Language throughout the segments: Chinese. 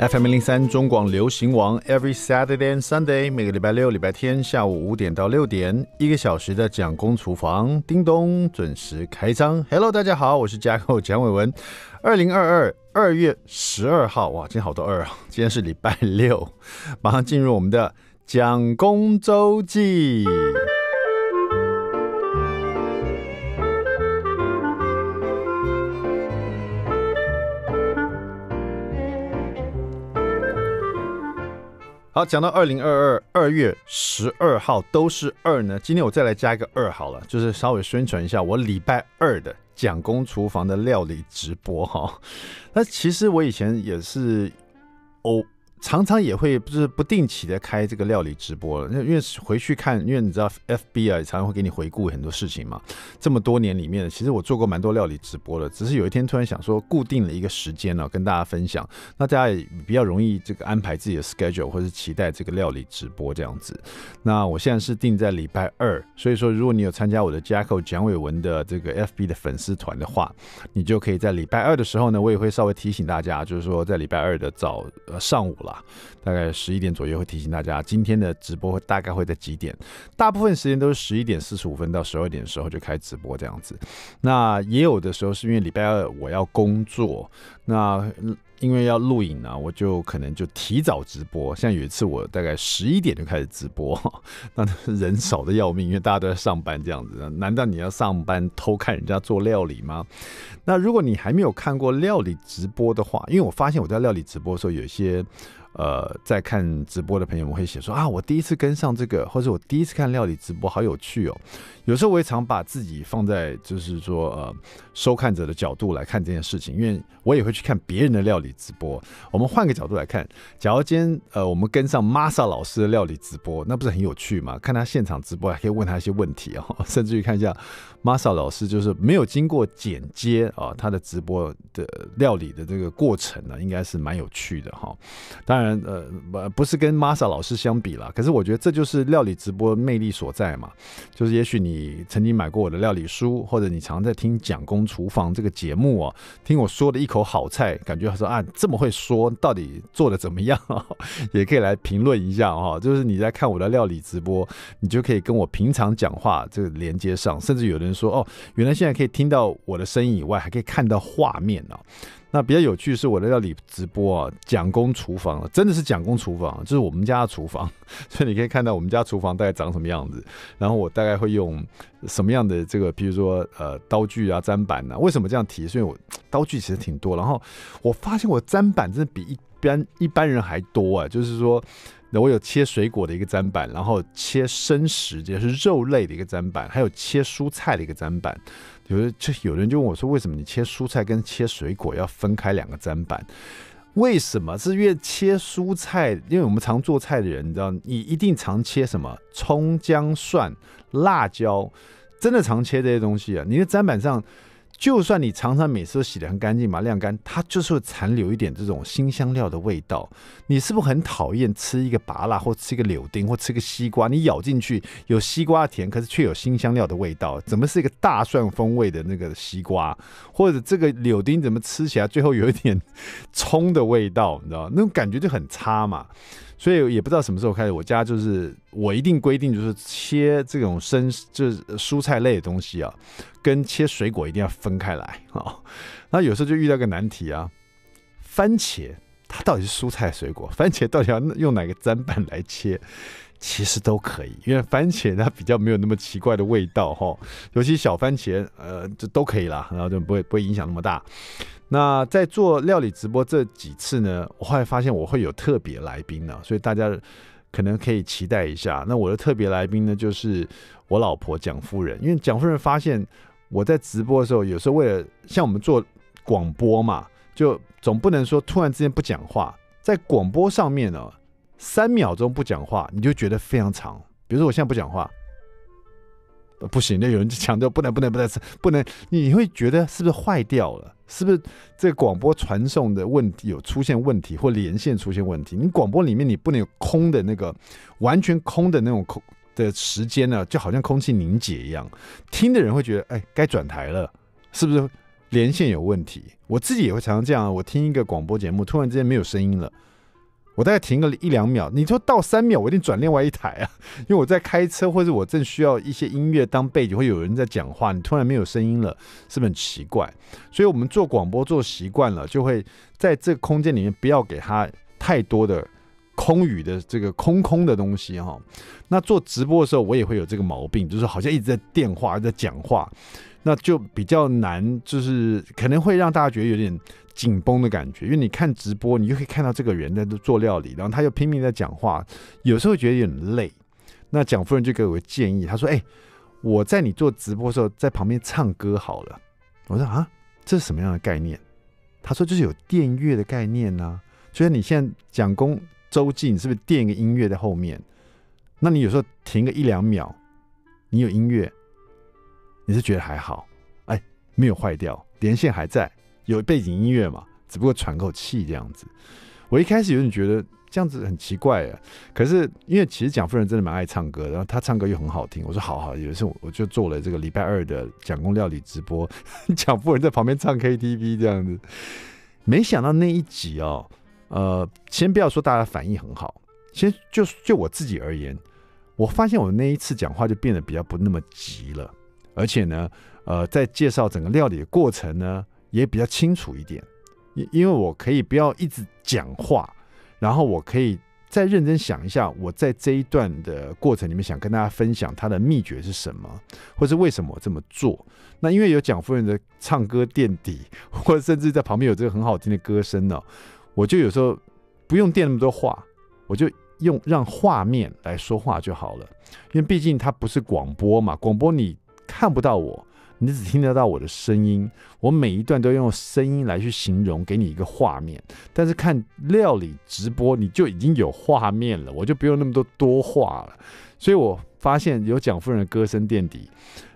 FM 零三中广流行网，Every Saturday and Sunday，每个礼拜六、礼拜天下午五点到六点，一个小时的蒋公厨房，叮咚准时开张。Hello，大家好，我是架构蒋伟文。二零二二二月十二号，哇，今天好多二啊！今天是礼拜六，马上进入我们的蒋公周记。好，讲到二零二二二月十二号都是二呢。今天我再来加一个二好了，就是稍微宣传一下我礼拜二的蒋公厨房的料理直播哈。那其实我以前也是哦。常常也会不是不定期的开这个料理直播了，因为回去看，因为你知道 FB 啊，常常会给你回顾很多事情嘛。这么多年里面，其实我做过蛮多料理直播的，只是有一天突然想说，固定了一个时间呢，跟大家分享，那大家也比较容易这个安排自己的 schedule，或是期待这个料理直播这样子。那我现在是定在礼拜二，所以说如果你有参加我的 Jacko 蒋伟文的这个 FB 的粉丝团的话，你就可以在礼拜二的时候呢，我也会稍微提醒大家，就是说在礼拜二的早呃上午了大概十一点左右会提醒大家，今天的直播大概会在几点？大部分时间都是十一点四十五分到十二点的时候就开直播这样子。那也有的时候是因为礼拜二我要工作，那因为要录影呢，我就可能就提早直播。像有一次我大概十一点就开始直播，那人少的要命，因为大家都在上班这样子。难道你要上班偷看人家做料理吗？那如果你还没有看过料理直播的话，因为我发现我在料理直播的时候有一些。呃，在看直播的朋友们会写说啊，我第一次跟上这个，或者我第一次看料理直播，好有趣哦。有时候我也常把自己放在就是说呃收看者的角度来看这件事情，因为我也会去看别人的料理直播。我们换个角度来看，假如今天呃我们跟上 Masa 老师的料理直播，那不是很有趣吗？看他现场直播，还可以问他一些问题哦，甚至于看一下 Masa 老师就是没有经过剪接啊，他的直播的料理的这个过程呢，应该是蛮有趣的哈。当然。呃，不不是跟 Masa 老师相比啦，可是我觉得这就是料理直播魅力所在嘛。就是也许你曾经买过我的料理书，或者你常在听蒋公厨房这个节目哦，听我说的一口好菜，感觉说啊这么会说，到底做的怎么样？也可以来评论一下哈。就是你在看我的料理直播，你就可以跟我平常讲话这个连接上，甚至有人说哦，原来现在可以听到我的声音以外，还可以看到画面呢。那比较有趣是我的料理直播啊，蒋公厨房真的是蒋公厨房，就是我们家的厨房，所以你可以看到我们家厨房大概长什么样子，然后我大概会用什么样的这个，比如说呃刀具啊、砧板啊。为什么这样提？因为我刀具其实挺多，然后我发现我砧板真的比一般一般人还多啊，就是说。我有切水果的一个砧板，然后切生食，就是肉类的一个砧板，还有切蔬菜的一个砧板。就是就有人就问我说：“为什么你切蔬菜跟切水果要分开两个砧板？为什么？是因为切蔬菜，因为我们常做菜的人，你知道，你一定常切什么？葱、姜、蒜、辣椒，真的常切这些东西啊！你的砧板上。”就算你常常每次都洗得很干净，把晾干，它就是会残留一点这种辛香料的味道。你是不是很讨厌吃一个拔辣，或吃一个柳丁，或吃个西瓜？你咬进去有西瓜甜，可是却有辛香料的味道。怎么是一个大蒜风味的那个西瓜，或者这个柳丁怎么吃起来最后有一点 葱的味道？你知道那种感觉就很差嘛。所以也不知道什么时候开始，我家就是我一定规定，就是切这种生就是蔬菜类的东西啊，跟切水果一定要分开来啊。那有时候就遇到个难题啊，番茄它到底是蔬菜水果？番茄到底要用哪个砧板来切？其实都可以，因为番茄它比较没有那么奇怪的味道哈，尤其小番茄，呃，就都可以啦，然后就不会不会影响那么大。那在做料理直播这几次呢，我后来发现我会有特别来宾呢，所以大家可能可以期待一下。那我的特别来宾呢，就是我老婆蒋夫人，因为蒋夫人发现我在直播的时候，有时候为了像我们做广播嘛，就总不能说突然之间不讲话，在广播上面呢，三秒钟不讲话，你就觉得非常长。比如说我现在不讲话。不行，那有人就强调不能不能不能不能，你会觉得是不是坏掉了？是不是这个广播传送的问题有出现问题，或连线出现问题？你广播里面你不能有空的那个完全空的那种空的时间呢，就好像空气凝结一样，听的人会觉得哎，该转台了，是不是？连线有问题。我自己也会常常这样，我听一个广播节目，突然之间没有声音了。我大概停个一两秒，你说到三秒，我一定转另外一台啊，因为我在开车，或者我正需要一些音乐当背景，会有人在讲话，你突然没有声音了，是不是很奇怪？所以我们做广播做习惯了，就会在这个空间里面不要给他太多的空余的这个空空的东西哈。那做直播的时候，我也会有这个毛病，就是好像一直在电话在讲话，那就比较难，就是可能会让大家觉得有点。紧绷的感觉，因为你看直播，你就可以看到这个人在做料理，然后他又拼命在讲话，有时候觉得有点累。那蒋夫人就给我个建议，他说：“哎，我在你做直播的时候，在旁边唱歌好了。”我说：“啊，这是什么样的概念？”他说：“就是有电乐的概念呢、啊。所以你现在蒋公周记，你是不是垫一个音乐在后面？那你有时候停个一两秒，你有音乐，你是觉得还好？哎，没有坏掉，连线还在。”有背景音乐嘛？只不过喘口气这样子。我一开始有点觉得这样子很奇怪啊。可是因为其实蒋夫人真的蛮爱唱歌，然后她唱歌又很好听。我说好好，有一次我就做了这个礼拜二的蒋公料理直播，蒋夫人在旁边唱 KTV 这样子。没想到那一集哦，呃，先不要说大家反应很好，先就就我自己而言，我发现我那一次讲话就变得比较不那么急了，而且呢，呃，在介绍整个料理的过程呢。也比较清楚一点，因因为我可以不要一直讲话，然后我可以再认真想一下，我在这一段的过程里面想跟大家分享它的秘诀是什么，或是为什么这么做。那因为有蒋夫人的唱歌垫底，或甚至在旁边有这个很好听的歌声呢，我就有时候不用垫那么多话，我就用让画面来说话就好了。因为毕竟它不是广播嘛，广播你看不到我。你只听得到我的声音，我每一段都用声音来去形容，给你一个画面。但是看料理直播，你就已经有画面了，我就不用那么多多话了。所以我发现有蒋夫人的歌声垫底，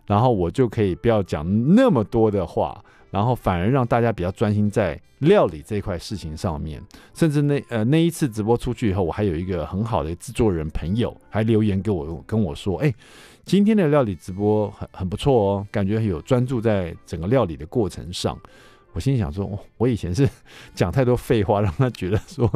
然后我就可以不要讲那么多的话，然后反而让大家比较专心在料理这块事情上面。甚至那呃那一次直播出去以后，我还有一个很好的制作人朋友还留言给我跟我说，哎。今天的料理直播很很不错哦，感觉有专注在整个料理的过程上。我心想说，我以前是 讲太多废话，让他觉得说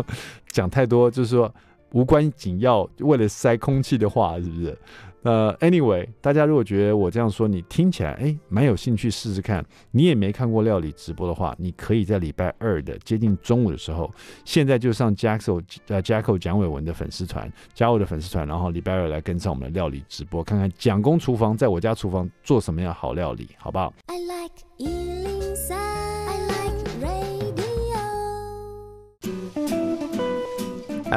讲太多就是说无关紧要，为了塞空气的话，是不是？呃，anyway，大家如果觉得我这样说你听起来哎蛮有兴趣试试看，你也没看过料理直播的话，你可以在礼拜二的接近中午的时候，现在就上 Jacko 呃 Jacko 蒋伟文的粉丝团，加我的粉丝团，然后礼拜二来跟上我们的料理直播，看看蒋公厨房在我家厨房做什么样好料理，好不好？I like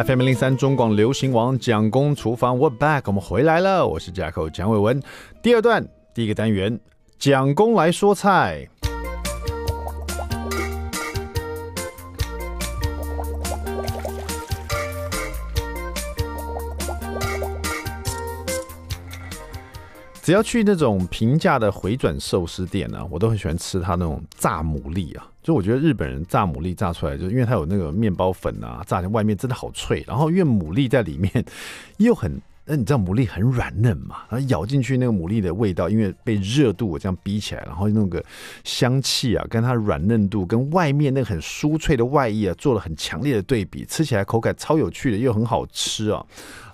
FM 零三中广流行王蒋公厨房，What back，我们回来了。我是 jack 蒋伟文。第二段第一个单元，蒋公来说菜。只要去那种平价的回转寿司店呢、啊，我都很喜欢吃它那种炸牡蛎啊。就我觉得日本人炸牡蛎炸出来，就是因为它有那个面包粉啊，炸在外面真的好脆。然后因为牡蛎在里面又很，那你知道牡蛎很软嫩嘛？然后咬进去那个牡蛎的味道，因为被热度我这样逼起来，然后那个香气啊，跟它软嫩度跟外面那个很酥脆的外衣啊，做了很强烈的对比，吃起来口感超有趣的，又很好吃啊。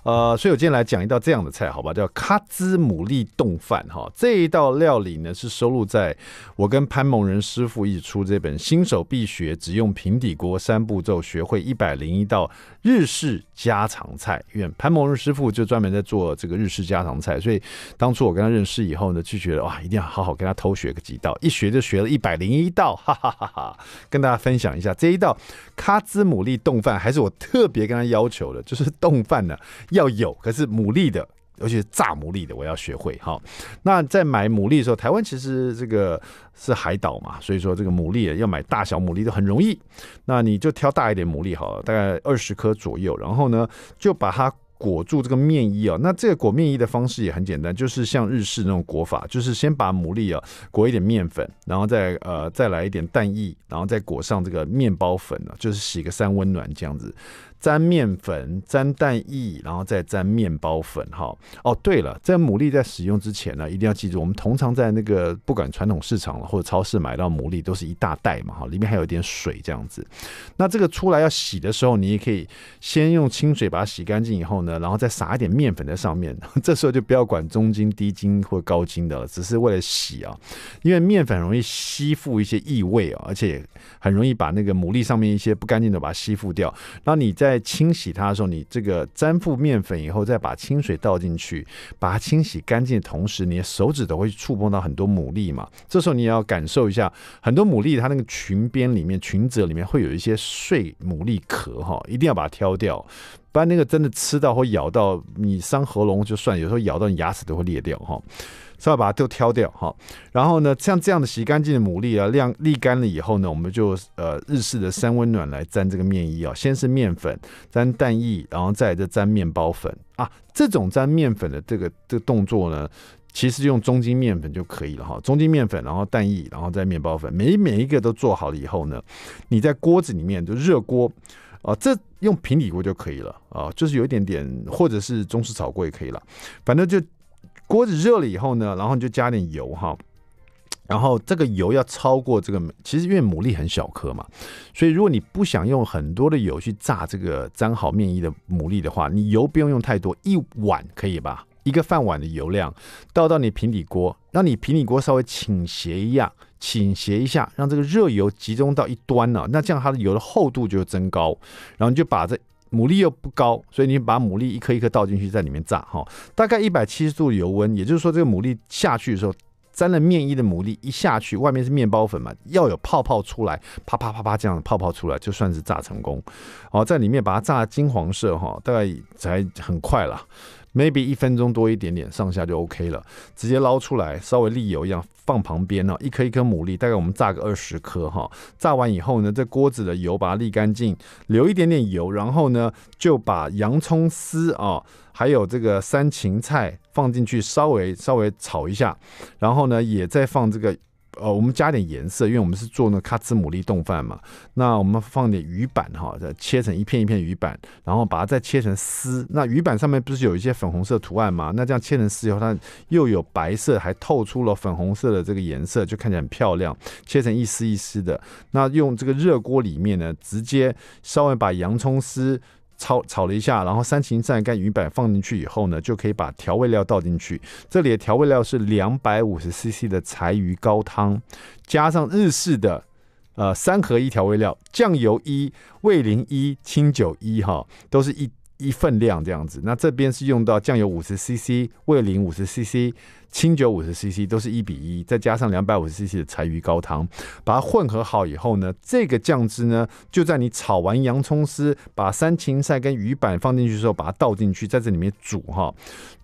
呃，所以我今天来讲一道这样的菜，好吧，叫咖兹牡蛎冻饭哈。这一道料理呢，是收录在我跟潘孟仁师傅一起出这本《新手必学，只用平底锅三步骤学会一百零一道日式家常菜》。因为潘孟仁师傅就专门在做这个日式家常菜，所以当初我跟他认识以后呢，就觉得哇，一定要好好跟他偷学个几道，一学就学了一百零一道，哈哈哈哈！跟大家分享一下这一道咖兹牡蛎冻饭，还是我特别跟他要求的，就是冻饭呢。要有，可是牡蛎的，尤其是炸牡蛎的，我要学会。哈，那在买牡蛎的时候，台湾其实这个是海岛嘛，所以说这个牡蛎要买大小牡蛎都很容易。那你就挑大一点牡蛎好了，大概二十颗左右，然后呢就把它。裹住这个面衣哦，那这个裹面衣的方式也很简单，就是像日式那种裹法，就是先把牡蛎啊裹一点面粉，然后再呃再来一点蛋液，然后再裹上这个面包粉呢，就是洗个三温暖这样子，沾面粉，沾蛋液，然后再沾面包粉，哈。哦，对了，在牡蛎在使用之前呢，一定要记住，我们通常在那个不管传统市场或者超市买到牡蛎，都是一大袋嘛，哈，里面还有一点水这样子。那这个出来要洗的时候，你也可以先用清水把它洗干净以后呢，然后再撒一点面粉在上面。这时候就不要管中筋、低筋或高筋的了，只是为了洗啊，因为面粉容易吸附一些异味啊，而且很容易把那个牡蛎上面一些不干净的把它吸附掉。然后你在在清洗它的时候，你这个粘附面粉以后，再把清水倒进去，把它清洗干净的同时，你的手指都会触碰到很多牡蛎嘛。这时候你也要感受一下，很多牡蛎它那个裙边里面、裙褶里面会有一些碎牡蛎壳哈，一定要把它挑掉，不然那个真的吃到或咬到你伤喉咙就算，有时候咬到你牙齿都会裂掉哈。稍微把它都挑掉哈，然后呢，像这样的洗干净的牡蛎啊，晾沥干了以后呢，我们就呃日式的三温暖来沾这个面衣啊，先是面粉沾蛋液，然后再再沾面包粉啊。这种沾面粉的这个这个动作呢，其实用中筋面粉就可以了哈。中筋面粉，然后蛋液，然后再面包粉，每每一个都做好了以后呢，你在锅子里面就热锅啊，这用平底锅就可以了啊，就是有一点点或者是中式炒锅也可以了，反正就。锅子热了以后呢，然后你就加点油哈，然后这个油要超过这个，其实因为牡蛎很小颗嘛，所以如果你不想用很多的油去炸这个沾好面衣的牡蛎的话，你油不用用太多，一碗可以吧？一个饭碗的油量倒到你平底锅，让你平底锅稍微倾斜一样，倾斜一下，让这个热油集中到一端呢，那这样它的油的厚度就增高，然后你就把这。牡蛎又不高，所以你把牡蛎一颗一颗倒进去，在里面炸哈，大概一百七十度的油温，也就是说，这个牡蛎下去的时候，沾了面衣的牡蛎一下去，外面是面包粉嘛，要有泡泡出来，啪啪啪啪这样的泡泡出来，就算是炸成功。好，在里面把它炸金黄色哈，大概才很快了。Maybe 一分钟多一点点，上下就 OK 了。直接捞出来，稍微沥油一样放旁边呢。一颗一颗牡蛎，大概我们炸个二十颗哈。炸完以后呢，这锅子的油把它沥干净，留一点点油，然后呢就把洋葱丝啊，还有这个山芹菜放进去，稍微稍微炒一下，然后呢也再放这个。呃，我们加点颜色，因为我们是做那咖汁牡蛎冻饭嘛。那我们放点鱼板哈，再切成一片一片鱼板，然后把它再切成丝。那鱼板上面不是有一些粉红色图案吗？那这样切成丝以后，它又有白色，还透出了粉红色的这个颜色，就看起来很漂亮。切成一丝一丝的，那用这个热锅里面呢，直接稍微把洋葱丝。炒炒了一下，然后三芹菜跟鱼板放进去以后呢，就可以把调味料倒进去。这里的调味料是两百五十 CC 的柴鱼高汤，加上日式的呃三合一调味料，酱油一、味淋一、清酒一，哈，都是一。一份量这样子，那这边是用到酱油五十 CC、味淋五十 CC、清酒五十 CC，都是一比一，再加上两百五十 CC 的柴鱼高汤，把它混合好以后呢，这个酱汁呢就在你炒完洋葱丝，把三芹菜跟鱼板放进去的时候，把它倒进去，在这里面煮哈，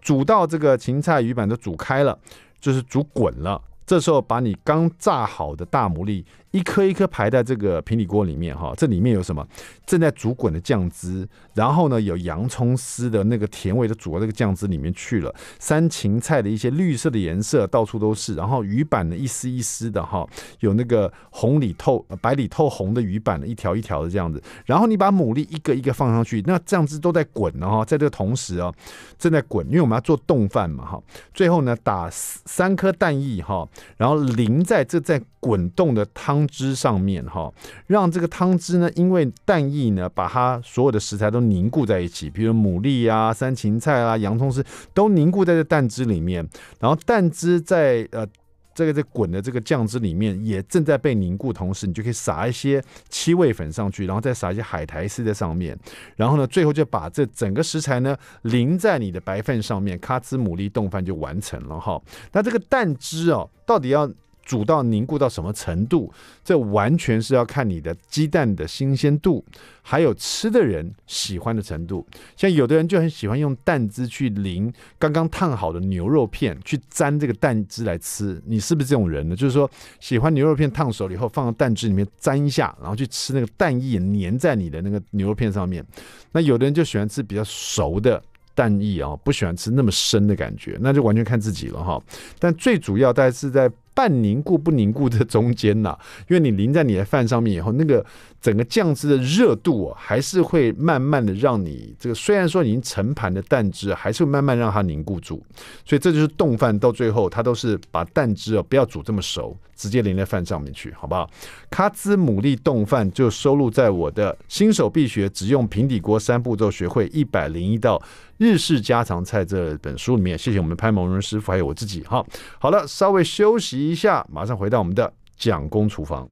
煮到这个芹菜鱼板都煮开了，就是煮滚了。这时候把你刚炸好的大牡蛎一颗一颗排在这个平底锅里面哈，这里面有什么？正在煮滚的酱汁，然后呢有洋葱丝的那个甜味都煮到这个酱汁里面去了，山芹菜的一些绿色的颜色到处都是，然后鱼板的一丝一丝的哈，有那个红里透白里透红的鱼板的一条一条的这样子，然后你把牡蛎一个一个放上去，那酱汁都在滚呢哈，在这个同时啊正在滚，因为我们要做冻饭嘛哈，最后呢打三颗蛋液哈。然后淋在这在滚动的汤汁上面，哈，让这个汤汁呢，因为蛋液呢，把它所有的食材都凝固在一起，比如牡蛎啊、三芹菜啊、洋葱丝都凝固在这蛋汁里面。然后蛋汁在呃这个在滚的这个酱汁里面也正在被凝固，同时你就可以撒一些七味粉上去，然后再撒一些海苔丝在上面。然后呢，最后就把这整个食材呢淋在你的白饭上面，咖汁牡蛎冻饭就完成了哈。那这个蛋汁哦。到底要煮到凝固到什么程度？这完全是要看你的鸡蛋的新鲜度，还有吃的人喜欢的程度。像有的人就很喜欢用蛋汁去淋刚刚烫好的牛肉片，去沾这个蛋汁来吃。你是不是这种人呢？就是说喜欢牛肉片烫熟了以后放到蛋汁里面沾一下，然后去吃那个蛋液粘在你的那个牛肉片上面。那有的人就喜欢吃比较熟的。蛋液啊，不喜欢吃那么深的感觉，那就完全看自己了哈。但最主要，大概是在半凝固不凝固的中间呢、因为你淋在你的饭上面以后，那个整个酱汁的热度啊，还是会慢慢的让你这个虽然说已经盛盘的蛋汁，还是会慢慢让它凝固住。所以这就是冻饭到最后，它都是把蛋汁啊不要煮这么熟，直接淋在饭上面去，好不好？咖兹牡蛎冻饭就收录在我的新手必学，只用平底锅三步骤学会一百零一道日式家常菜这本书里面。谢谢我们的潘某人师傅，还有我自己。好，好了，稍微休息一下，马上回到我们的蒋公厨房。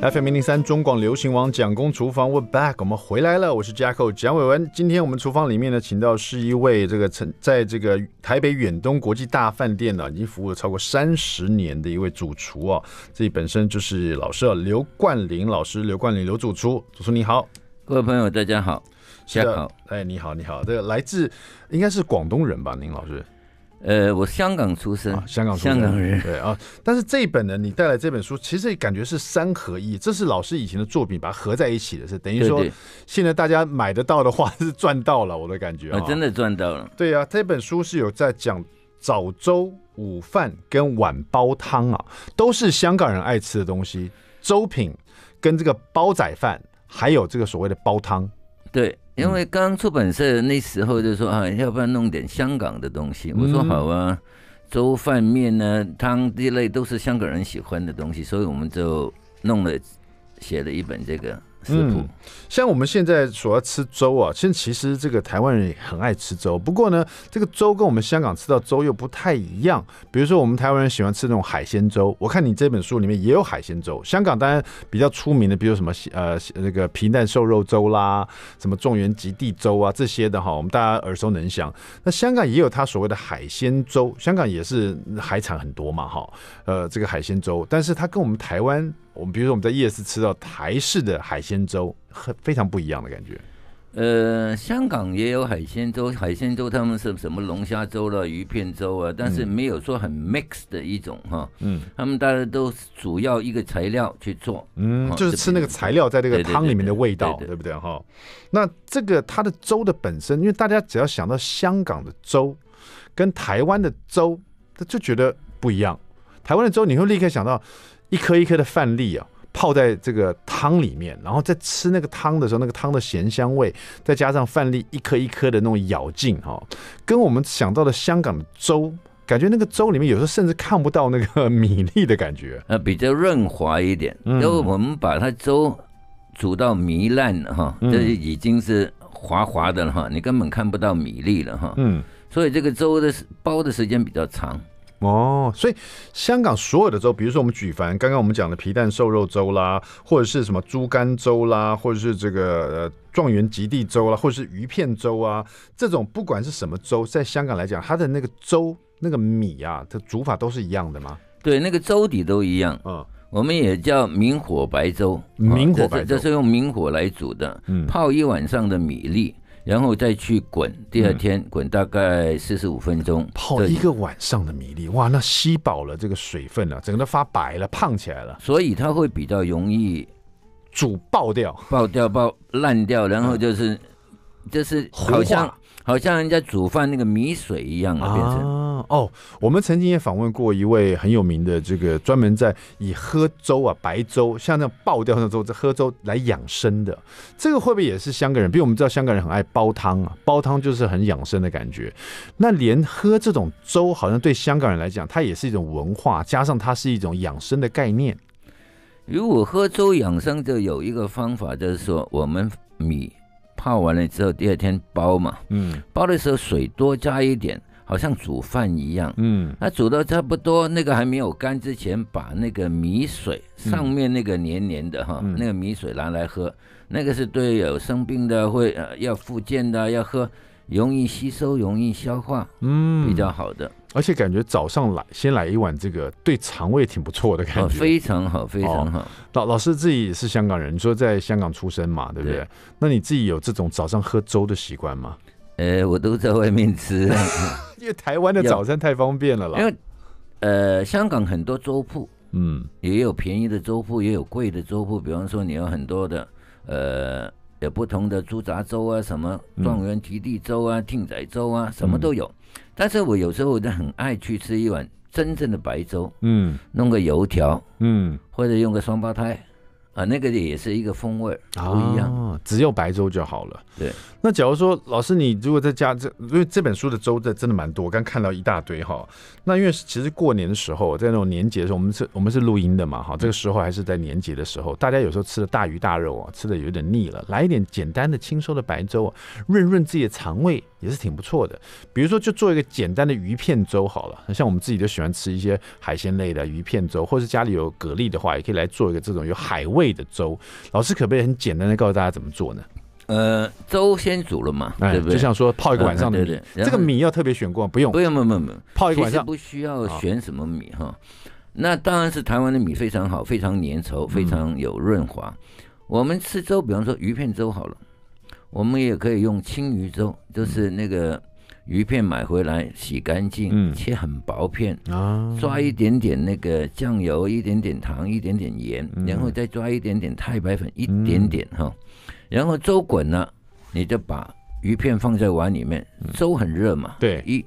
FM 零零三中广流行王蒋公厨房，We're back，我们回来了，我是 Jacko 蒋伟文。今天我们厨房里面呢，请到是一位这个曾在这个台北远东国际大饭店呢，已经服务了超过三十年的一位主厨啊，自己本身就是老师刘冠霖老师，刘冠霖刘主厨，主厨你好，各位朋友大家好，大家好，哎你好你好，这个来自应该是广东人吧，您老师。呃，我香港出生，啊、香港出生，香港人对啊。但是这一本呢，你带来这本书，其实感觉是三合一，这是老师以前的作品，把它合在一起的，是等于说，现在大家买得到的话是赚到了，我的感觉啊，真的赚到了。对啊，这本书是有在讲早粥、午饭跟晚煲汤啊，都是香港人爱吃的东西，粥品跟这个煲仔饭，还有这个所谓的煲汤，对。因为刚出版社那时候就说啊，要不要弄点香港的东西？我说好啊，粥饭面呢，汤这类都是香港人喜欢的东西，所以我们就弄了，写了一本这个。嗯，像我们现在所要吃粥啊，现在其实这个台湾人也很爱吃粥。不过呢，这个粥跟我们香港吃到粥又不太一样。比如说，我们台湾人喜欢吃那种海鲜粥，我看你这本书里面也有海鲜粥。香港当然比较出名的，比如什么呃那个皮蛋瘦肉粥啦，什么状元及第粥啊这些的哈，我们大家耳熟能详。那香港也有它所谓的海鲜粥，香港也是海产很多嘛哈，呃这个海鲜粥，但是它跟我们台湾。我们比如说我们在夜市吃到台式的海鲜粥，很非常不一样的感觉。呃，香港也有海鲜粥，海鲜粥他们是什么龙虾粥了、鱼片粥啊，但是没有说很 mix 的一种哈。嗯，他们大家都主要一个材料去做，嗯，就是吃那个材料在这个汤里面的味道，对不对哈？那这个它的粥的本身，因为大家只要想到香港的粥跟台湾的粥，他就觉得不一样。台湾的粥你会立刻想到。一颗一颗的饭粒啊，泡在这个汤里面，然后在吃那个汤的时候，那个汤的咸香味，再加上饭粒一颗一颗的那种咬劲哈，跟我们想到的香港的粥，感觉那个粥里面有时候甚至看不到那个米粒的感觉，呃，比较润滑一点。因为我们把它粥煮到糜烂了哈，这已经是滑滑的了哈，你根本看不到米粒了哈。嗯，所以这个粥的煲的时间比较长。哦，所以香港所有的粥，比如说我们举凡刚刚我们讲的皮蛋瘦肉粥啦，或者是什么猪肝粥啦，或者是这个呃状元及第粥啦，或者是鱼片粥啊，这种不管是什么粥，在香港来讲，它的那个粥那个米啊，它煮法都是一样的吗？对，那个粥底都一样。嗯，我们也叫明火白粥，明火白粥，这是用明火来煮的，嗯，泡一晚上的米粒。然后再去滚，第二天滚大概四十五分钟，泡一个晚上的米粒，哇，那吸饱了这个水分了，整个都发白了，胖起来了，所以它会比较容易煮爆掉，爆掉爆烂掉，然后就是就是好像好像人家煮饭那个米水一样啊变成。哦，我们曾经也访问过一位很有名的这个专门在以喝粥啊白粥，像那种爆掉的粥，这喝粥来养生的，这个会不会也是香港人？比如我们知道香港人很爱煲汤啊，煲汤就是很养生的感觉。那连喝这种粥，好像对香港人来讲，它也是一种文化，加上它是一种养生的概念。如果喝粥养生，就有一个方法，就是说我们米泡完了之后，第二天煲嘛，嗯，煲的时候水多加一点。好像煮饭一样，嗯，那煮到差不多，那个还没有干之前，把那个米水上面那个黏黏的哈，嗯、那个米水拿来喝，嗯、那个是对有生病的会呃要复健的要喝，容易吸收、容易消化，嗯，比较好的。而且感觉早上来先来一碗这个，对肠胃挺不错的感觉，哦，非常好，非常好。老、哦、老师自己也是香港人，你说在香港出生嘛，对不对？对，那你自己有这种早上喝粥的习惯吗？呃，我都在外面吃。因为台湾的早餐太方便了啦。因为呃，香港很多粥铺，嗯，也有便宜的粥铺，也有贵的粥铺。比方说，你有很多的呃有不同的猪杂粥啊，什么状元及第粥啊、艇仔粥啊，什么都有。嗯、但是我有时候我都很爱去吃一碗真正的白粥，嗯，弄个油条，嗯，或者用个双胞胎。啊，那个也是一个风味，不一样，哦，只有白粥就好了。对，那假如说老师，你如果在家这，因为这本书的粥的真的蛮多，我刚看到一大堆哈。那因为其实过年的时候，在那种年节的时候，我们是我们是录音的嘛哈，这个时候还是在年节的时候，大家有时候吃的大鱼大肉啊，吃的有点腻了，来一点简单的清瘦的白粥，润润自己的肠胃也是挺不错的。比如说，就做一个简单的鱼片粥好了。像我们自己就喜欢吃一些海鲜类的鱼片粥，或是家里有蛤蜊的话，也可以来做一个这种有海味。的粥，老师可不可以很简单的告诉大家怎么做呢？呃，粥先煮了嘛，对不对？就像说泡一个晚上的米，对对，这个米要特别选过，不用，不用，不用，不用，泡一个晚上不需要选什么米哈。那当然是台湾的米非常好，非常粘稠，非常有润滑。我们吃粥，比方说鱼片粥好了，我们也可以用青鱼粥，就是那个。鱼片买回来洗干净，嗯、切很薄片，啊、抓一点点那个酱油，一点点糖，一点点盐，嗯、然后再抓一点点太白粉，一点点哈，嗯、然后粥滚了，你就把鱼片放在碗里面，粥很热嘛，对，一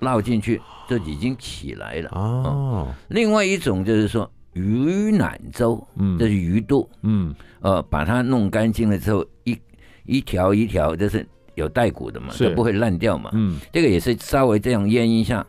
捞进去就已经起来了。哦，另外一种就是说鱼腩粥，嗯，就是鱼肚，嗯，呃，把它弄干净了之后，一一条一条就是。有带骨的嘛，是不会烂掉嘛。嗯，这个也是稍微这样腌一下，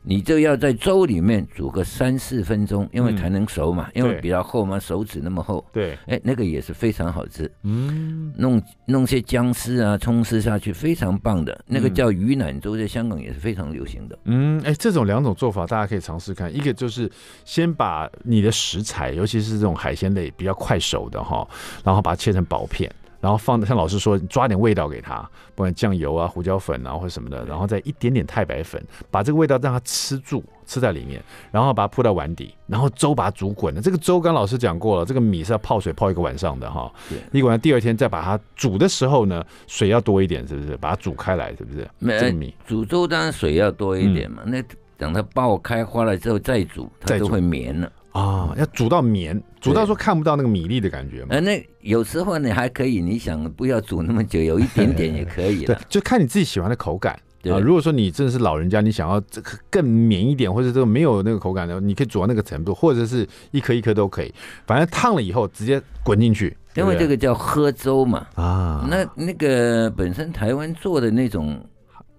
你就要在粥里面煮个三四分钟，因为才能熟嘛，嗯、因为比较厚嘛，手指那么厚。对，哎，那个也是非常好吃。嗯，弄弄些姜丝啊、葱丝下去，非常棒的。那个叫鱼腩粥，在香港也是非常流行的。嗯，哎，这种两种做法大家可以尝试看。一个就是先把你的食材，尤其是这种海鲜类比较快熟的哈，然后把它切成薄片。然后放像老师说，抓点味道给他，不管酱油啊、胡椒粉啊或者什么的，然后再一点点太白粉，把这个味道让它吃住，吃在里面，然后把它铺到碗底，然后粥把它煮滚了。这个粥刚老师讲过了，这个米是要泡水泡一个晚上的哈。对，一个晚上第二天再把它煮的时候呢，水要多一点，是不是？把它煮开来，是不是？没这个米煮粥当然水要多一点嘛。嗯、那等它爆开花了之后再煮，它就会绵了。啊，要煮到绵，煮到说看不到那个米粒的感觉嘛。呃，那有时候你还可以，你想不要煮那么久，有一点点也可以。对，就看你自己喜欢的口感对啊。如果说你真的是老人家，你想要这个更绵一点，或者这个没有那个口感的，你可以煮到那个程度，或者是一颗一颗都可以。反正烫了以后直接滚进去，因为这个叫喝粥嘛。啊，那那个本身台湾做的那种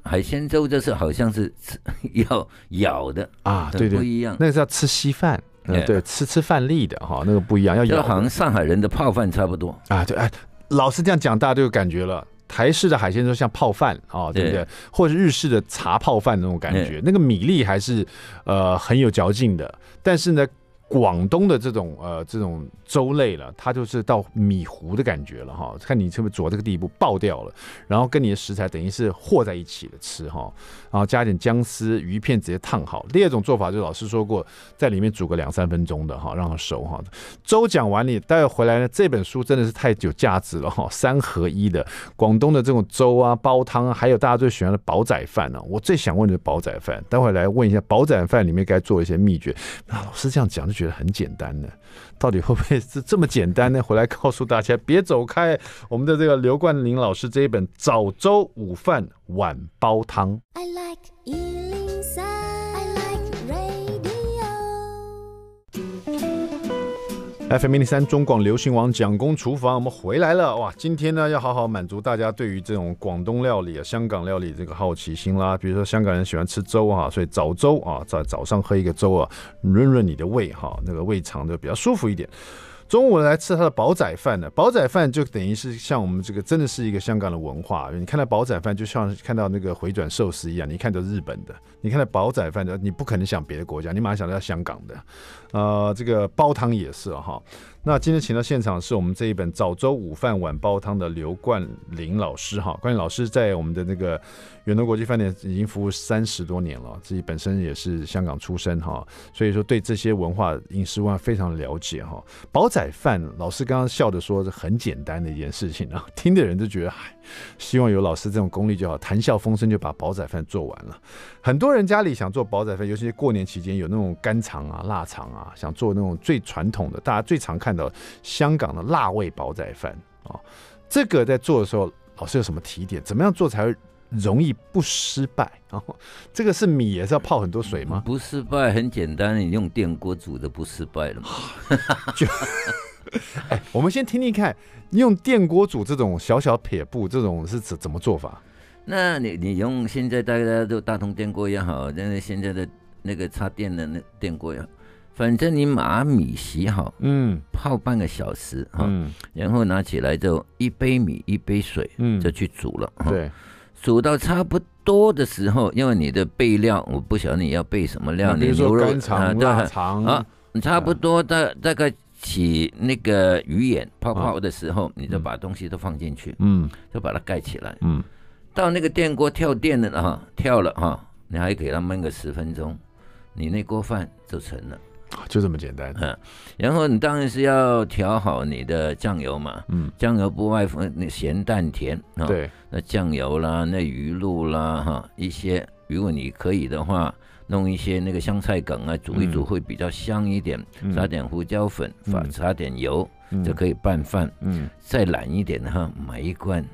海鲜粥，就是好像是 要咬的啊，对对，不一样。那个是要吃稀饭。嗯，对，吃吃饭粒的哈，那个不一样，要咬。好像上海人的泡饭差不多啊，对，哎，老师这样讲，大家都有感觉了。台式的海鲜都像泡饭啊，对不对？或者是日式的茶泡饭那种感觉，那个米粒还是呃很有嚼劲的，但是呢。广东的这种呃这种粥类了，它就是到米糊的感觉了哈。看你是不是煮到这个地步爆掉了，然后跟你的食材等于是和在一起的吃哈，然后加点姜丝、鱼片直接烫好。第二种做法就是老师说过，在里面煮个两三分钟的哈，让它熟哈。粥讲完你待会回来呢，这本书真的是太有价值了哈，三合一的广东的这种粥啊、煲汤啊，还有大家最喜欢的煲仔饭呢。我最想问的是煲仔饭，待会来问一下煲仔饭里面该做一些秘诀。那老师这样讲就觉得。觉得很简单的，到底会不会是这么简单呢？回来告诉大家，别走开。我们的这个刘冠霖老师这一本《早粥午饭晚煲汤》。I like FM 零三中广流行王蒋公厨房，我们回来了哇！今天呢，要好好满足大家对于这种广东料理啊、香港料理这个好奇心啦。比如说香港人喜欢吃粥啊，所以早粥啊，在早上喝一个粥啊，润润你的胃哈，那个胃肠就比较舒服一点。中午来吃他的煲仔饭的，煲仔饭就等于是像我们这个真的是一个香港的文化。你看到煲仔饭就像看到那个回转寿司一样，你看到日本的，你看到煲仔饭的，你不可能想别的国家，你马上想到香港的。呃，这个煲汤也是哈。那今天请到现场是我们这一本早粥午饭晚煲汤的刘冠霖老师哈。冠霖老师在我们的那个远东国际饭店已经服务三十多年了，自己本身也是香港出身哈，所以说对这些文化饮食文化非常了解哈。煲仔饭，老师刚刚笑着说是很简单的一件事情啊，听的人都觉得，希望有老师这种功力就好，谈笑风生就把煲仔饭做完了。很多人家里想做煲仔饭，尤其是过年期间有那种干肠啊、腊肠啊，想做那种最传统的，大家最常看到香港的辣味煲仔饭啊。这个在做的时候，老师有什么提点？怎么样做才会容易不失败？然后这个是米也是要 泡很多水吗？不失败很简单，你用电锅煮的不失败了吗？就 哎，我们先听听看，你用电锅煮这种小小撇布，这种是怎怎么做法？那你你用现在大家都大同电锅也好，但是现在的那个插电的那电锅也好，反正你把米洗好，嗯，泡半个小时哈，嗯，然后拿起来就一杯米一杯水，嗯，就去煮了，对，煮到差不多的时候，因为你的备料，我不晓得你要备什么料，你牛肉干肠、腊肠啊，差不多大大概起那个鱼眼泡泡的时候，你就把东西都放进去，嗯，就把它盖起来，嗯。到那个电锅跳电了哈，跳了哈，你还给它焖个十分钟，你那锅饭就成了，就这么简单。嗯，然后你当然是要调好你的酱油嘛，嗯，酱油不外乎那咸淡甜啊，对，那酱油啦，那鱼露啦哈，一些如果你可以的话，弄一些那个香菜梗啊，煮一煮会比较香一点，撒点胡椒粉，撒撒点油就可以拌饭。嗯，再懒一点的话，买一罐。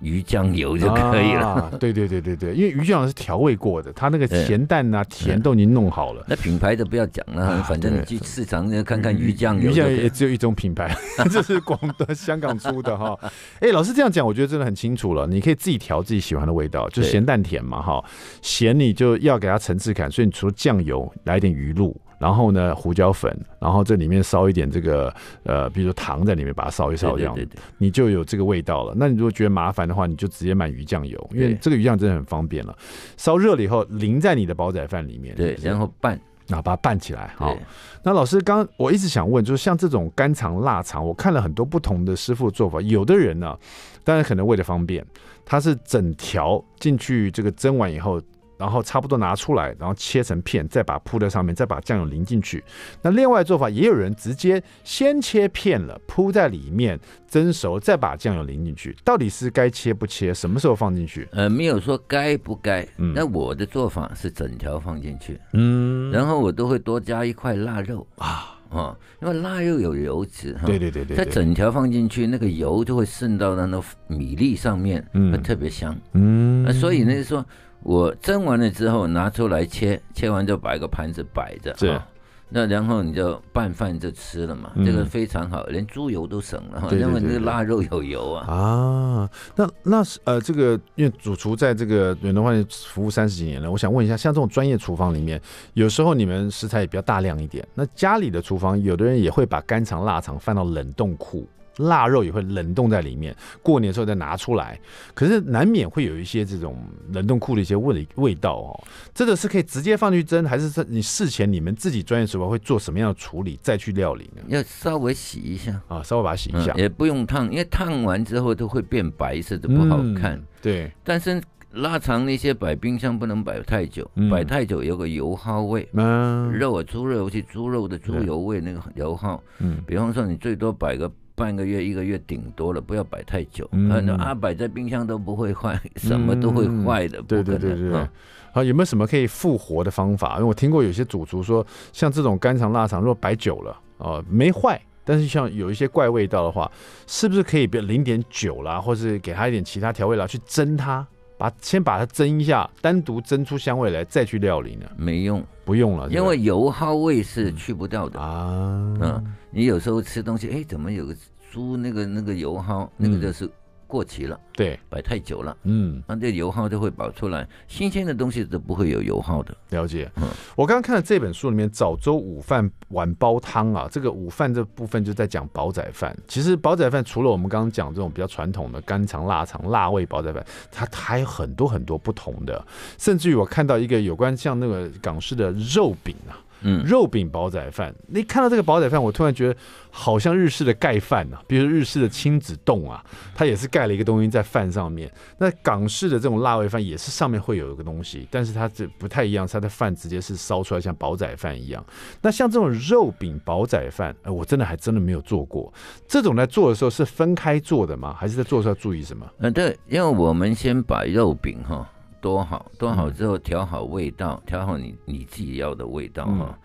鱼酱油就可以了。啊。对对对对对，因为鱼酱油是调味过的，它那个咸淡啊、甜都已经弄好了。那品牌的不要讲了，反正你去市场看看鱼酱油。鱼酱油也只有一种品牌，这是广东香港出的哈。哎，老师这样讲，我觉得真的很清楚了。你可以自己调自己喜欢的味道，就咸淡甜嘛哈。咸你就要给它层次感，所以你除了酱油，来一点鱼露。然后呢，胡椒粉，然后这里面烧一点这个呃，比如说糖在里面，把它烧一烧，这样你就有这个味道了。那你如果觉得麻烦的话，你就直接买鱼酱油，因为这个鱼酱真的很方便了。烧热了以后，淋在你的煲仔饭里面，对，然后拌，然后把它拌起来。好，那老师刚我一直想问，就是像这种干肠、腊肠，我看了很多不同的师傅做法，有的人呢，当然可能为了方便，他是整条进去这个蒸完以后。然后差不多拿出来，然后切成片，再把铺在上面，再把酱油淋进去。那另外做法也有人直接先切片了，铺在里面蒸熟，再把酱油淋进去。到底是该切不切？什么时候放进去？呃，没有说该不该。嗯，那我的做法是整条放进去。嗯，然后我都会多加一块腊肉啊啊，因为腊肉有油脂哈。对对对对。在整条放进去，那个油就会渗到那个米粒上面，嗯，会特别香。嗯，那所以呢，说。我蒸完了之后拿出来切，切完就把一个盘子摆着，是、哦，那然后你就拌饭就吃了嘛，嗯、这个非常好，连猪油都省了，因为那个腊肉有油啊。啊，那那是呃，这个因为主厨在这个远东饭店服务三十几年了，我想问一下，像这种专业厨房里面，有时候你们食材也比较大量一点，那家里的厨房，有的人也会把干肠、腊肠放到冷冻库。腊肉也会冷冻在里面，过年的时候再拿出来，可是难免会有一些这种冷冻库的一些味味道哦。这个是可以直接放去蒸，还是你事前你们自己专业厨房会做什么样的处理再去料理呢？要稍微洗一下啊，稍微把它洗一下，嗯、也不用烫，因为烫完之后都会变白色的，不好看。嗯、对，但是腊肠那些摆冰箱不能摆太久，嗯、摆太久有个油耗味。嗯，肉啊，猪肉尤其猪肉的猪油味那个油耗。嗯，比方说你最多摆个。半个月一个月顶多了，不要摆太久。嗯，啊，摆在冰箱都不会坏，什么都会坏的。对对对对，好，有没有什么可以复活的方法？因为我听过有些主厨说，像这种干肠、腊肠，如果摆久了哦没坏，但是像有一些怪味道的话，是不是可以比如淋点酒啦，或是给它一点其他调味料去蒸它？把先把它蒸一下，单独蒸出香味来，再去料理呢？没用，不用了，因为油耗味是去不掉的啊。嗯，你有时候吃东西，哎，怎么有个猪那个那个油耗？那个就是。过期了，对，摆太久了，嗯，那这油耗就会跑出来。新鲜的东西都不会有油耗的。了解，嗯，我刚刚看了这本书里面，早粥、午饭、晚煲汤啊，这个午饭这部分就在讲煲仔饭。其实煲仔饭除了我们刚刚讲这种比较传统的干肠、腊肠、辣味煲仔饭，它还有很多很多不同的。甚至于我看到一个有关像那个港式的肉饼啊。嗯，肉饼煲仔饭，你看到这个煲仔饭，我突然觉得好像日式的盖饭啊，比如日式的亲子冻啊，它也是盖了一个东西在饭上面。那港式的这种辣味饭也是上面会有一个东西，但是它这不太一样，它的饭直接是烧出来像煲仔饭一样。那像这种肉饼煲仔饭，哎，我真的还真的没有做过。这种在做的时候是分开做的吗？还是在做的时候要注意什么？嗯，对，因为我们先把肉饼哈。剁好，多好之后调好味道，调好你你自己要的味道哈。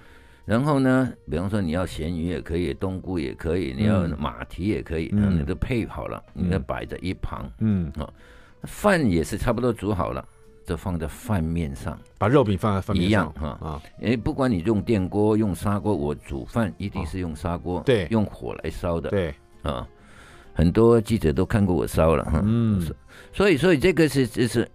然后呢，比方说你要咸鱼也可以，冬菇也可以，你要马蹄也可以，嗯，你都配好了，你都摆在一旁，嗯。啊，饭也是差不多煮好了，就放在饭面上，把肉饼放在饭面上。一样哈。啊，哎，不管你用电锅用砂锅，我煮饭一定是用砂锅，对，用火来烧的，对。啊，很多记者都看过我烧了哈，嗯，所以所以这个是就是。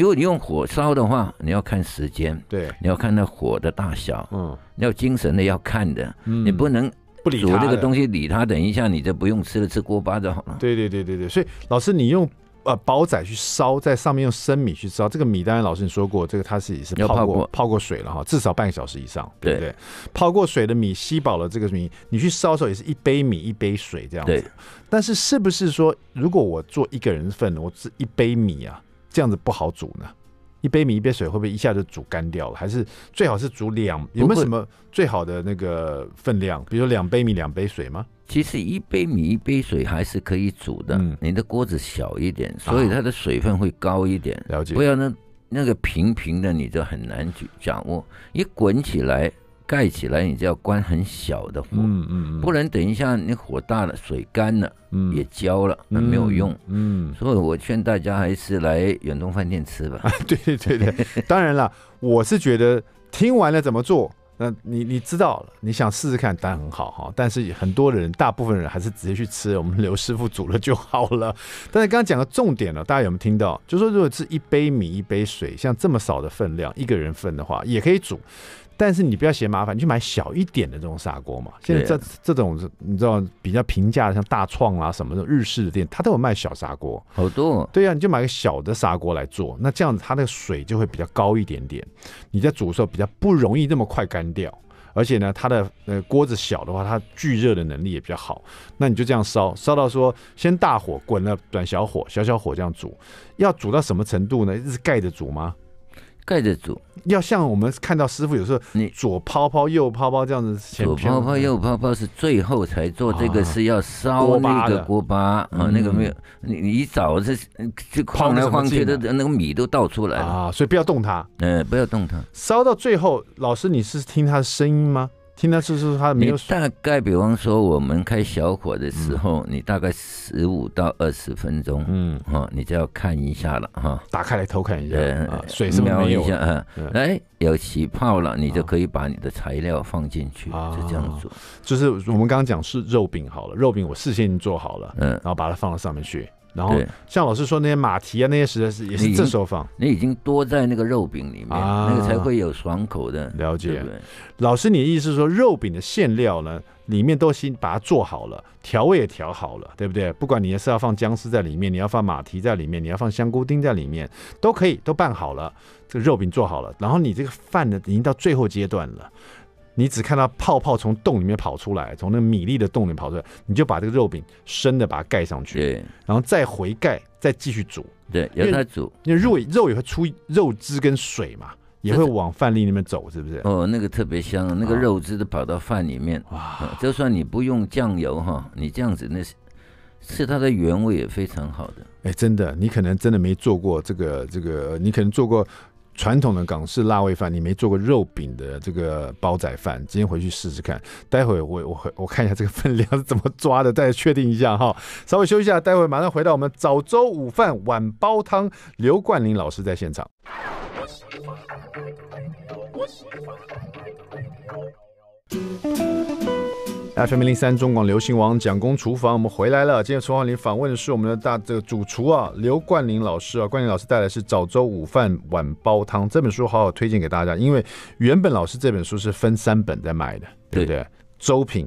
如果你用火烧的话，你要看时间，对，你要看那火的大小，嗯，你要精神的要看的，嗯，你不能不理煮这个东西理它，等一下你就不用吃了，吃锅巴就好了。对对对对对，所以老师你用呃煲仔去烧，在上面用生米去烧，这个米当然老师你说过，这个它是也是泡过泡过，水了哈，至少半个小时以上，对不对？对泡过水的米吸饱了这个米，你去烧的时候也是一杯米一杯水这样子。但是是不是说，如果我做一个人份，我只一杯米啊？这样子不好煮呢，一杯米一杯水会不会一下就煮干掉了？还是最好是煮两？有没有什么最好的那个分量？比如说两杯米两杯水吗？其实一杯米一杯水还是可以煮的。嗯，你的锅子小一点，所以它的水分会高一点。了解。不要那那个平平的，你就很难去掌握。一滚起来。盖起来，你就要关很小的火，嗯嗯，不然等一下你火大了，水干了，嗯，也焦了，那没有用，嗯，所以我劝大家还是来远东饭店吃吧。对对对对，当然了，我是觉得听完了怎么做，那你你知道了，你想试试看，当然很好哈。但是很多人，大部分人还是直接去吃我们刘师傅煮了就好了。但是刚刚讲的重点了，大家有没有听到？就是说如果是一杯米一杯水，像这么少的分量，一个人份的话，也可以煮。但是你不要嫌麻烦，你去买小一点的这种砂锅嘛。现在这这种你知道比较平价的，像大创啊什么的日式的店，它都有卖小砂锅，好多。对呀、啊，你就买个小的砂锅来做，那这样子它那个水就会比较高一点点，你在煮的时候比较不容易那么快干掉。而且呢，它的呃锅子小的话，它聚热的能力也比较好。那你就这样烧，烧到说先大火滚了，转小火，小小火这样煮，要煮到什么程度呢？是盖着煮吗？盖着煮，要像我们看到师傅有时候，你左抛抛右抛抛这样子，左抛抛右抛抛是最后才做，这个是要烧那个锅巴啊，那个没有，你你一早是就晃来晃去的，那个米都倒出来了。啊，所以不要动它，嗯，不要动它，烧到最后，老师你是听它的声音吗？听他说说他没有。大概比方说，我们开小火的时候，你大概十五到二十分钟，嗯，哈，你就要看一下了，哈，打开来偷看一下，水是瞄一下，啊，哎，有起泡了，你就可以把你的材料放进去，就这样做。就是我们刚刚讲是肉饼好了，肉饼我事先已经做好了，嗯，然后把它放到上面去。然后像老师说那些马蹄啊，那些实在是也是这时候放，你已经多在那个肉饼里面，啊、那个才会有爽口的。了解。对对，老师，你的意思是说肉饼的馅料呢，里面都先把它做好了，调味也调好了，对不对？不管你是要放姜丝在里面，你要放马蹄在里面，你要放香菇丁在里面，都可以，都拌好了，这个肉饼做好了，然后你这个饭呢，已经到最后阶段了。你只看到泡泡从洞里面跑出来，从那个米粒的洞里面跑出来，你就把这个肉饼生的把它盖上去，对，然后再回盖，再继续煮，对，让它煮，因为肉肉也会出肉汁跟水嘛，也会往饭粒里面走，是不是？哦，那个特别香，那个肉汁都跑到饭里面，哇、哦，就算你不用酱油哈，你这样子那是是它的原味也非常好的。哎，真的，你可能真的没做过这个这个，你可能做过。传统的港式辣味饭，你没做过肉饼的这个煲仔饭，今天回去试试看。待会我我我看一下这个分量是怎么抓的，再确定一下哈。稍微休息一下，待会马上回到我们早粥午饭晚煲汤。刘冠霖老师在现场。FM 零三中广流行王蒋公厨房，我们回来了。今天厨房里访问的是我们的大这个主厨啊，刘冠霖老师啊。冠霖老师带来是早粥午饭晚煲汤这本书，好好推荐给大家。因为原本老师这本书是分三本在卖的，对不对？粥品。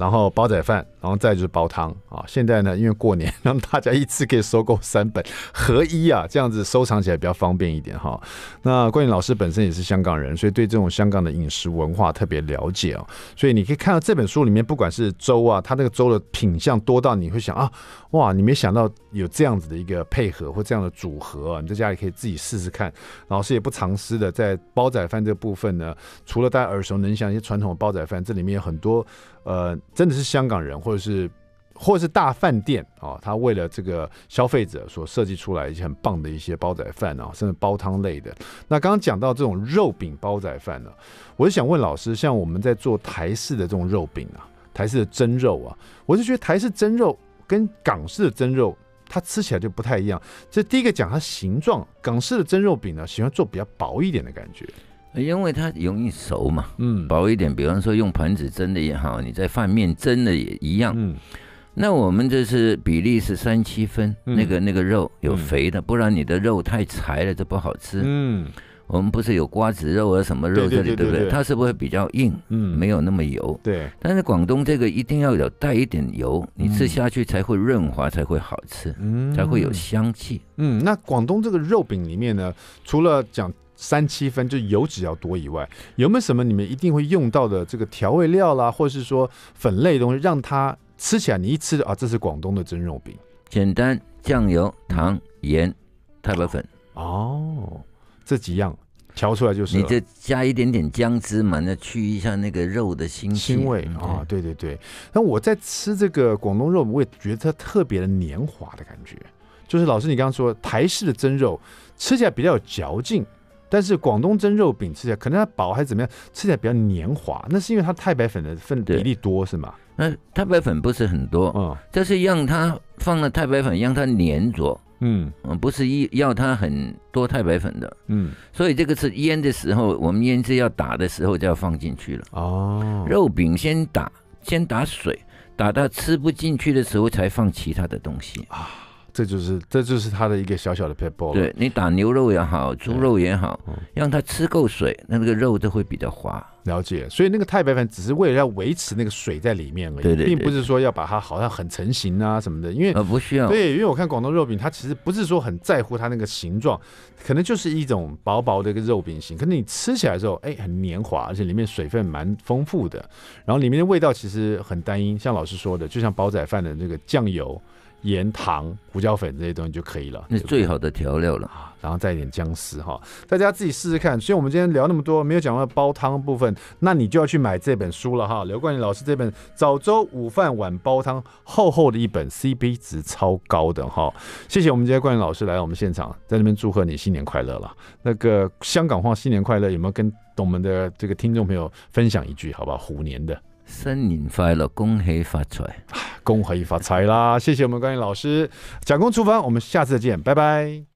然后煲仔饭，然后再就是煲汤啊。现在呢，因为过年，让大家一次可以收购三本合一啊，这样子收藏起来比较方便一点哈。那冠霖老师本身也是香港人，所以对这种香港的饮食文化特别了解啊。所以你可以看到这本书里面，不管是粥啊，它那个粥的品相多到你会想啊，哇，你没想到有这样子的一个配合或这样的组合啊，你在家里可以自己试试看。老师也不藏私的，在煲仔饭这部分呢，除了大家耳熟能详一些传统的煲仔饭，这里面有很多。呃，真的是香港人，或者是或者是大饭店啊，他为了这个消费者所设计出来一些很棒的一些煲仔饭啊，甚至煲汤类的。那刚刚讲到这种肉饼煲仔饭呢，我就想问老师，像我们在做台式的这种肉饼啊，台式的蒸肉啊，我就觉得台式蒸肉跟港式的蒸肉，它吃起来就不太一样。这第一个讲它形状，港式的蒸肉饼呢，喜欢做比较薄一点的感觉。因为它容易熟嘛，嗯，薄一点。比方说用盘子蒸的也好，你在饭面蒸的也一样，嗯。那我们这是比例是三七分，嗯、那个那个肉有肥的，嗯、不然你的肉太柴了，这不好吃。嗯，我们不是有瓜子肉啊什么肉这里对不对？它是不是会比较硬？嗯，没有那么油。对。但是广东这个一定要有带一点油，你吃下去才会润滑，才会好吃，嗯，才会有香气。嗯，那广东这个肉饼里面呢，除了讲。三七分就油脂要多以外，有没有什么你们一定会用到的这个调味料啦，或者是说粉类的东西，让它吃起来你一吃啊，这是广东的蒸肉饼。简单，酱油、糖、盐、太白粉。哦，这几样调出来就是。你再加一点点姜汁嘛，那去一下那个肉的腥腥味啊、哦。对对对。那我在吃这个广东肉，我也觉得它特别的黏滑的感觉。就是老师你刚刚说台式的蒸肉吃起来比较有嚼劲。但是广东蒸肉饼吃起来可能它薄还是怎么样，吃起来比较黏滑，那是因为它太白粉的份比例多是吗？那太白粉不是很多，嗯，就是让它放了太白粉，让它黏着，嗯。嗯，不是一要它很多太白粉的，嗯，所以这个是腌的时候，我们腌制要打的时候就要放进去了。哦，肉饼先打，先打水，打到吃不进去的时候才放其他的东西。啊。这就是这就是它的一个小小的 p e b a l l。对，你打牛肉也好，猪肉也好，嗯、让它吃够水，那那个肉都会比较滑。了解，所以那个太白粉只是为了要维持那个水在里面而已，对对对，并不是说要把它好像很成型啊什么的。因为呃不需要，对，因为我看广东肉饼，它其实不是说很在乎它那个形状，可能就是一种薄薄的一个肉饼型。可是你吃起来的时候，哎，很黏滑，而且里面水分蛮丰富的，然后里面的味道其实很单一，像老师说的，就像煲仔饭的那个酱油。盐、糖、胡椒粉这些东西就可以了，那是最好的调料了啊。然后再一点姜丝哈，大家自己试试看。所以我们今天聊那么多，没有讲到煲汤部分，那你就要去买这本书了哈。刘冠霖老师这本《早粥、午饭、晚煲汤》，厚厚的一本，CP 值超高的哈。谢谢我们今天冠霖老师来到我们现场，在那边祝贺你新年快乐了。那个香港话新年快乐，有没有跟我们的这个听众朋友分享一句好不好？虎年的。新年快乐，恭喜发财，恭喜发财啦！谢谢我们冠霖老师，蒋公厨房，我们下次见，拜拜。